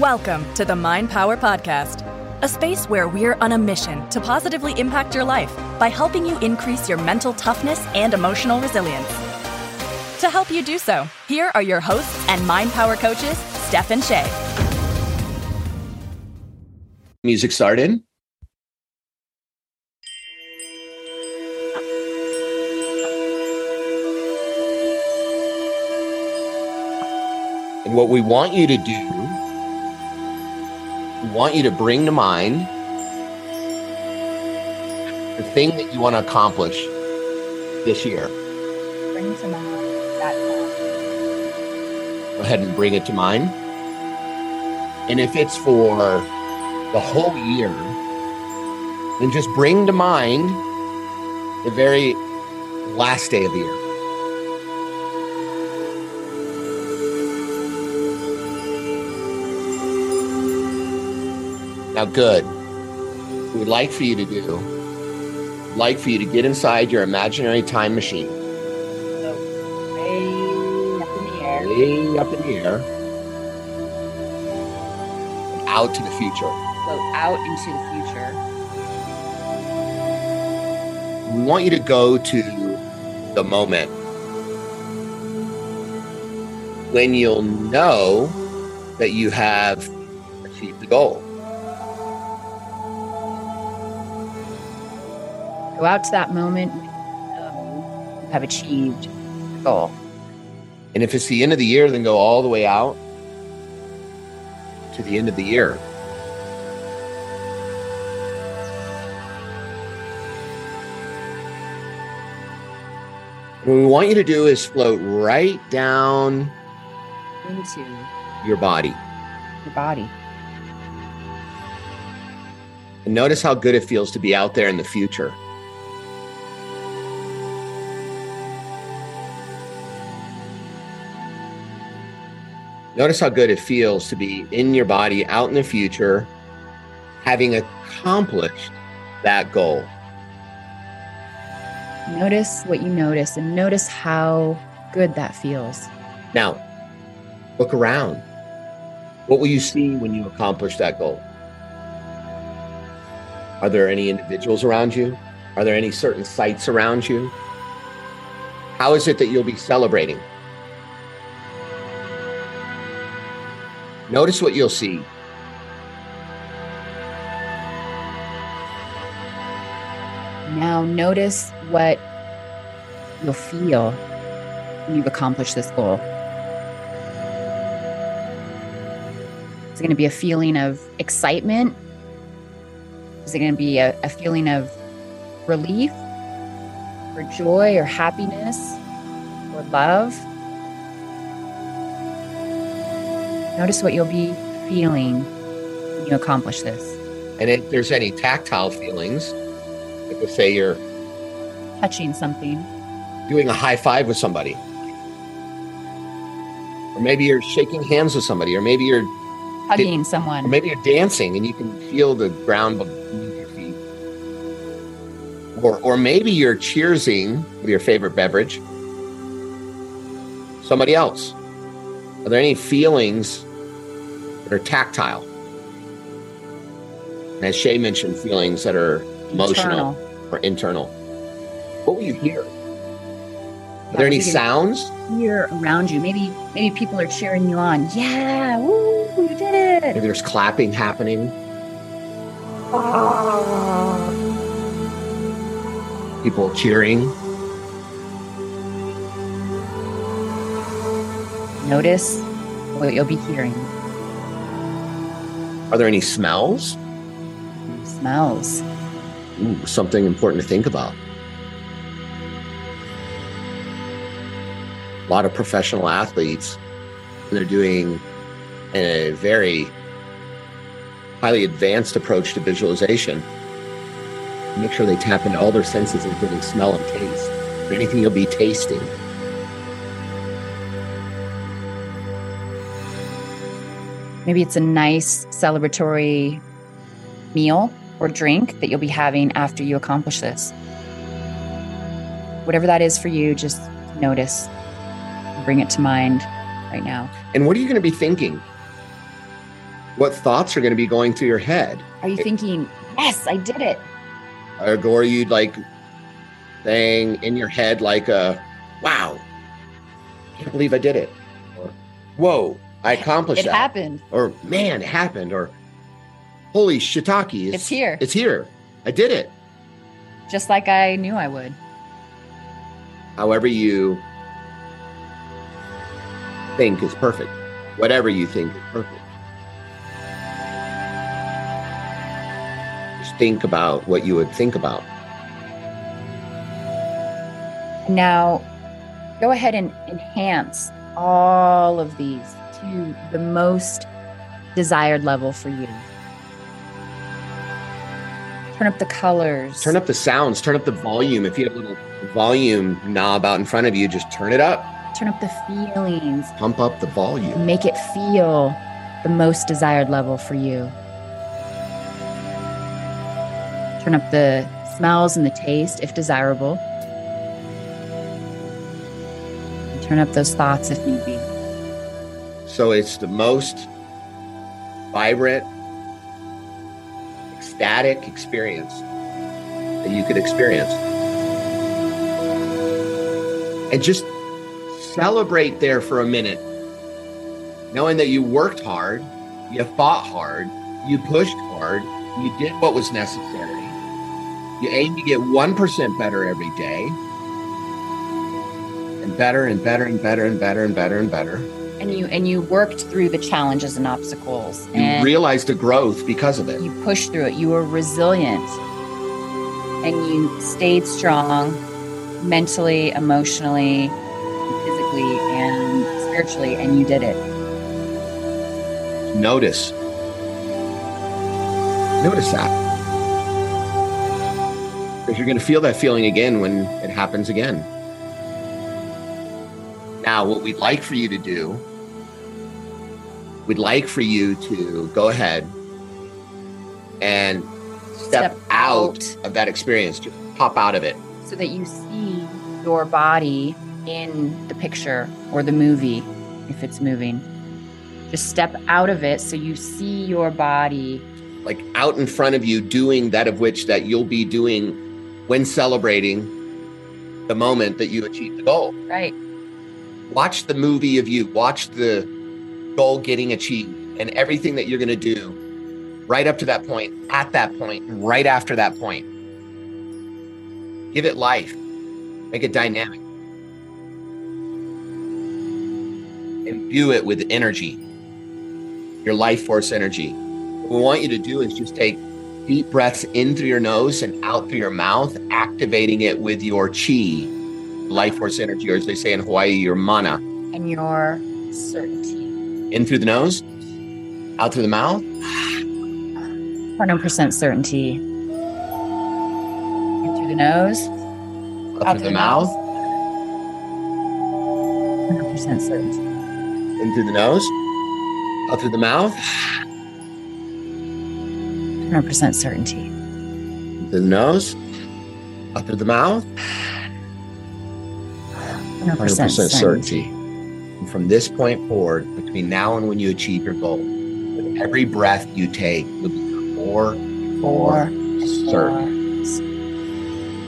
Welcome to the Mind Power Podcast, a space where we're on a mission to positively impact your life by helping you increase your mental toughness and emotional resilience. To help you do so, here are your hosts and Mind Power coaches, Steph and Shay. Music started. And what we want you to do, want you to bring to mind the thing that you want to accomplish this year. Bring to mind that thought. Go ahead and bring it to mind. And if it's for the whole year, then just bring to mind the very last day of the year. Now, good. What we'd like for you to do, like for you to get inside your imaginary time machine, So way up in the air. way up in the air, out to the future. Float out into the future. We want you to go to the moment when you'll know that you have achieved the goal. Go out to that moment um, you have achieved the goal. And if it's the end of the year, then go all the way out to the end of the year. What we want you to do is float right down Into your body. your body. And notice how good it feels to be out there in the future. Notice how good it feels to be in your body out in the future, having accomplished that goal. Notice what you notice and notice how good that feels. Now, look around. What will you see when you accomplish that goal? Are there any individuals around you? Are there any certain sights around you? How is it that you'll be celebrating? Notice what you'll see. Now notice what you'll feel when you've accomplished this goal. Is it going to be a feeling of excitement? Is it going to be a, a feeling of relief or joy or happiness or love? Notice what you'll be feeling when you accomplish this. And if there's any tactile feelings, like let's say you're Touching something, doing a high five with somebody, or maybe you're shaking hands with somebody, or maybe you're hugging Or someone. maybe you're dancing and you can feel the ground beneath your feet. Or, or maybe you're cheersing with your favorite beverage. Somebody else. Are there any feelings that are tactile? And as Shay mentioned, feelings that are emotional Internal. or internal. What will you hear? Are there any you sounds? Hear around you. Maybe maybe people are cheering you on. Yeah, woo, you did it. Maybe there's clapping happening. Ah. People cheering. Notice what you'll be hearing. Are there any smells? Smells. Ooh, something important to think about. A lot of professional athletes, they're doing a very highly advanced approach to visualization. Make sure they tap into all their senses, including smell and taste. Anything you'll be tasting. Maybe it's a nice celebratory meal or drink that you'll be having after you accomplish this. Whatever that is for you, just notice, bring it to mind right now. And what are you going to be thinking What thoughts are going to be going through your head? Are you thinking, yes, I did it? Or, or are you like saying in your head, like, uh, wow, I can't believe I did it? Or, whoa, I accomplished It that. happened. Or, man, it happened. Or, holy shiitake. It's here. It's here. I did it. Just like I knew I would. However, you think is perfect. Whatever you think is perfect. Just think about what you would think about. Now, go ahead and enhance all of these to the most desired level for you. Turn up the colors. Turn up the sounds, turn up the volume. If you have a little volume knob out in front of you, just turn it up. Turn up the feelings. Pump up the volume. Make it feel the most desired level for you. Turn up the smells and the taste if desirable. Turn up those thoughts if need be. So it's the most vibrant, ecstatic experience that you could experience. And just celebrate there for a minute, knowing that you worked hard, you fought hard, you pushed hard, you did what was necessary. You aim to get 1% better every day, and better and better and better and better and better and better. And you and you worked through the challenges and obstacles. You and realize the growth because of it. you pushed through it. You were resilient. And you stayed strong mentally, emotionally, physically, and spiritually, and you did it. Notice. Notice that. Because you're going to feel that feeling again when it happens again. Now, what we'd like for you to do, we'd like for you to go ahead and step, Step out, out. of that experience, just pop out of it. So that you see your body in the picture or the movie, if it's moving. Just step out of it so you see your body. like out in front of you doing that of which that you'll be doing when celebrating the moment that you achieve the goal Right. Watch the movie of you. Watch the goal getting achieved and everything that you're going to do right up to that point at that point right after that point. Give it life. Make it dynamic. Imbue it with energy. Your life force energy. What we want you to do is just take deep breaths in through your nose and out through your mouth, activating it with your chi, life force energy, or as they say in Hawaii, your mana. And your certainty. In through the nose, out through the mouth. 100% certainty. In through the nose. Out, through the mouth, 100% certainty. in through the nose, out through the mouth, 100% certainty. in through the nose, out through the mouth, 100%, 100% certainty. And from this point forward, between now and when you achieve your goal, with every breath you take, you'll become more, Four, certain.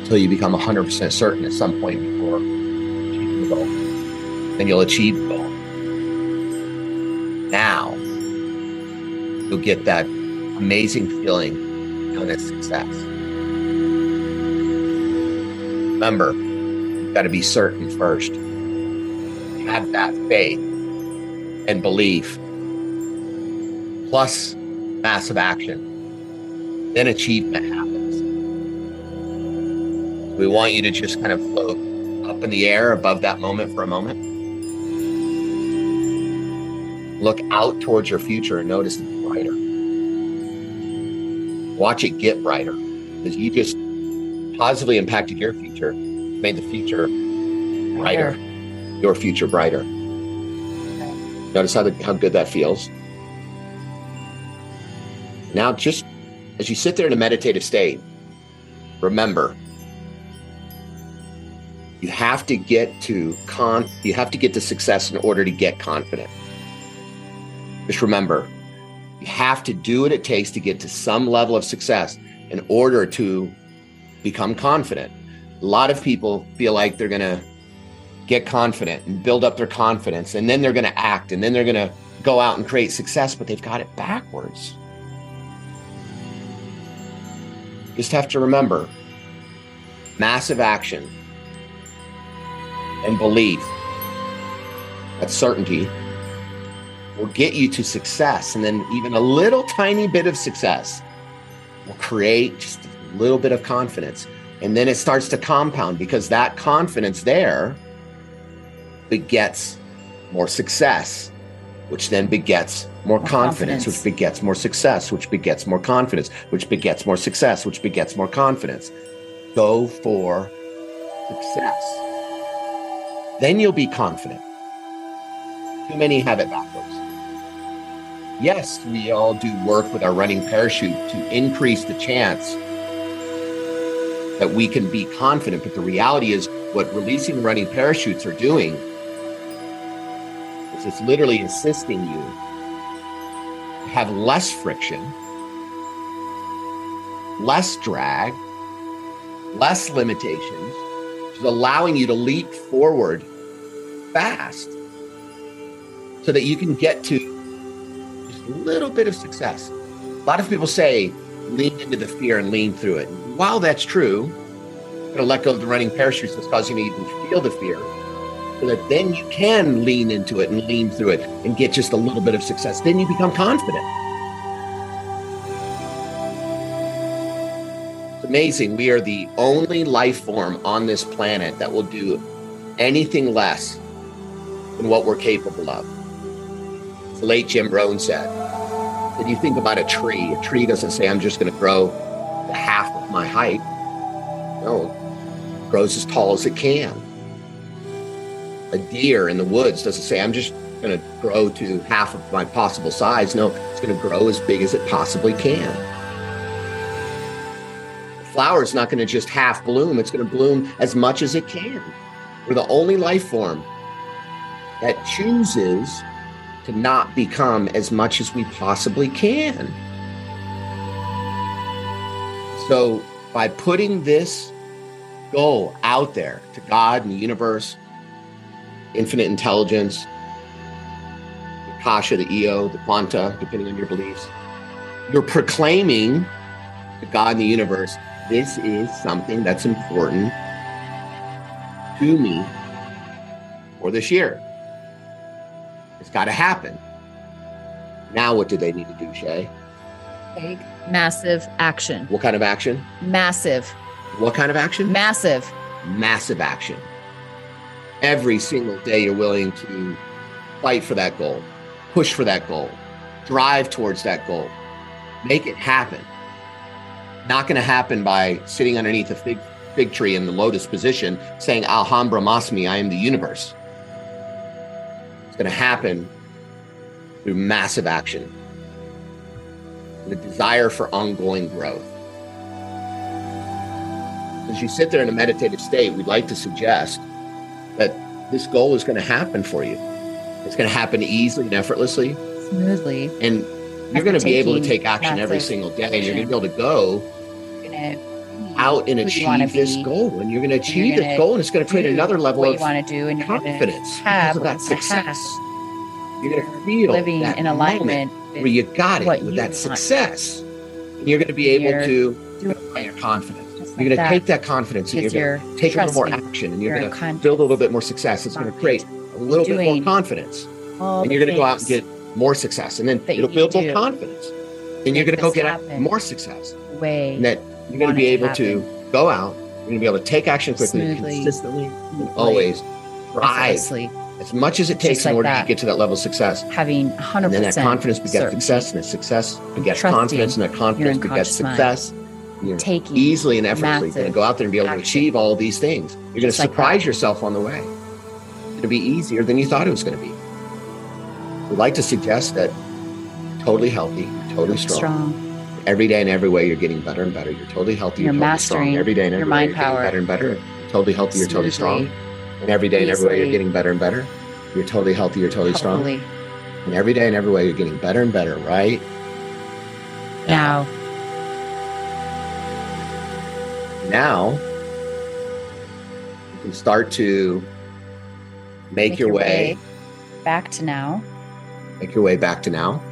until you become 100% certain at some point before achieving the goal. Then you'll achieve the goal. Now, you'll get that amazing feeling known as success. Remember, got to be certain first. Have that faith and belief, plus massive action. Then achievement happens. We want you to just kind of float up in the air above that moment for a moment. Look out towards your future and notice it's brighter. Watch it get brighter because you just positively impacted your future, made the future brighter, your future brighter. Notice how, the, how good that feels. Now, just as you sit there in a meditative state, remember you have to get to con you have to get to success in order to get confident just remember You have to do what it takes to get to some level of success in order to become confident. A lot of people feel like they're going to get confident and build up their confidence, and then they're going to act, and then they're going to go out and create success, but they've got it backwards. Just have to remember massive action and belief, that certainty will get you to success. And then even a little tiny bit of success will create just a little bit of confidence. And then it starts to compound because that confidence there begets more success, which then begets more, more confidence, confidence, which begets more success, which begets more confidence, which begets more success, which begets more confidence. Go for success. Then you'll be confident. Too many have it backwards. Yes, we all do work with our running parachute to increase the chance that we can be confident. But the reality is, what releasing running parachutes are doing is it's literally assisting you have less friction, less drag, less limitations, which is allowing you to leap forward fast so that you can get to just a little bit of success. A lot of people say, lean into the fear and lean through it. While that's true, to let go of the running parachutes that's causing you to even feel the fear so that then you can lean into it and lean through it and get just a little bit of success. Then you become confident. It's amazing. We are the only life form on this planet that will do anything less than what we're capable of. Late Jim Rohn said, that you think about a tree, a tree doesn't say, I'm just going to grow half of my height. No, it grows as tall as it can a deer in the woods doesn't say, I'm just going to grow to half of my possible size. No, it's going to grow as big as it possibly can. The flower is not going to just half bloom, it's going to bloom as much as it can. We're the only life form that chooses to not become as much as we possibly can. So, by putting this goal out there to God and the universe, infinite intelligence, the Kasha, the Eo, the Quanta, depending on your beliefs. You're proclaiming to God and the universe, this is something that's important to me for this year. It's got to happen. Now, what do they need to do, Shay? Take massive action. What kind of action? Massive. What kind of action? Massive. Massive action every single day you're willing to fight for that goal, push for that goal, drive towards that goal, make it happen. Not going to happen by sitting underneath a fig, fig tree in the lotus position saying, Aham Brahmasmi, I am the universe. It's going to happen through massive action, the desire for ongoing growth. As you sit there in a meditative state, we'd like to suggest that this goal is going to happen for you. It's going to happen easily and effortlessly, smoothly, and you're going to be able to take action every single day. And you're going to be able to go out and achieve this goal, and you're going to achieve this goal, and it's going to create another level of want to do, and confidence have of that success. You're going to feel living in alignment where you got it with that success. And you're going to be able to your confidence. You're going to take that confidence and you're going to take a little more action and you're going to build a little bit more success. It's going to create a little bit more confidence. And you're going to go out and get more success. And then it'll build more confidence. And you're going to go get more success. Way and that you're going to be able to go out. You're going to be able to take action quickly, Smoothly, consistently, and always drive as much as it takes like in order that. to get to that level of success. Having 100% And then that confidence begets certainty. success, and that success begets confidence, and that confidence begets success. Mind you're taking easily and effortlessly going to go out there and be able action. to achieve all these things. You're going to surprise like yourself on the way. It's going to be easier than you thought it was going to be. We'd like to suggest that totally healthy, totally strong. strong. Every day and every way, you're getting better and better. You're totally healthy. You're, you're totally strong. Every day and every way, you're power. getting better and better. You're totally healthy. You're totally strong. And every day and every way, you're getting better and better. You're totally healthy. You're totally, totally. strong. And every day and every way, you're getting better and better. Right Now. Now, you can start to make, your, way, back to now, make your way back to now.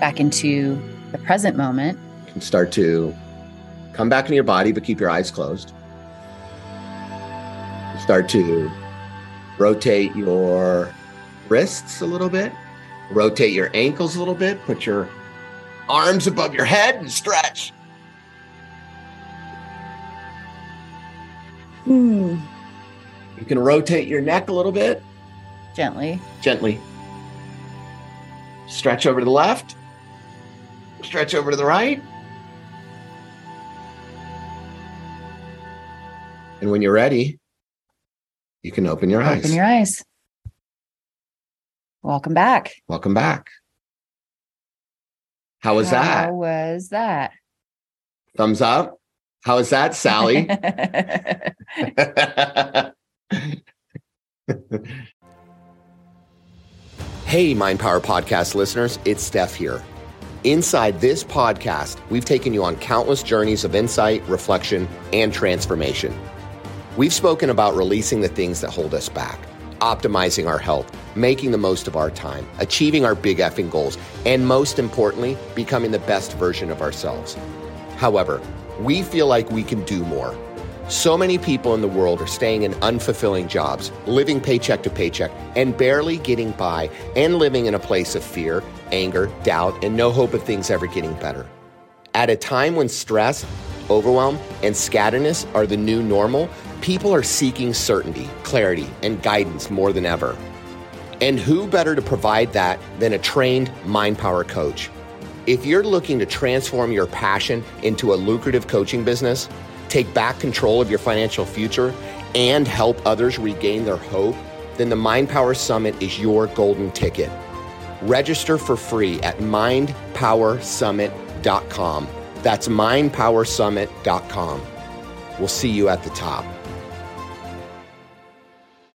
Back into the present moment. You can start to come back into your body, but keep your eyes closed. Start to rotate your wrists a little bit, rotate your ankles a little bit, put your arms above your head and stretch. Hmm. You can rotate your neck a little bit, Gently. gently. Stretch over to the left, stretch over to the right. And when you're ready, you can open your eyes. Open your eyes. Welcome back. Welcome back. How was How that? How was that? Thumbs up. How was that, Sally? hey, Mind Power Podcast listeners, it's Steph here. Inside this podcast, we've taken you on countless journeys of insight, reflection, and transformation. We've spoken about releasing the things that hold us back, optimizing our health, making the most of our time, achieving our big effing goals, and most importantly, becoming the best version of ourselves. However, we feel like we can do more. So many people in the world are staying in unfulfilling jobs, living paycheck to paycheck, and barely getting by, and living in a place of fear, anger, doubt, and no hope of things ever getting better. At a time when stress, overwhelm, and scatterness are the new normal, people are seeking certainty, clarity, and guidance more than ever. And who better to provide that than a trained mind power coach? If you're looking to transform your passion into a lucrative coaching business, take back control of your financial future, and help others regain their hope, then the Mind Power Summit is your golden ticket. Register for free at mindpowersummit.com. That's mindpowersummit.com. We'll see you at the top.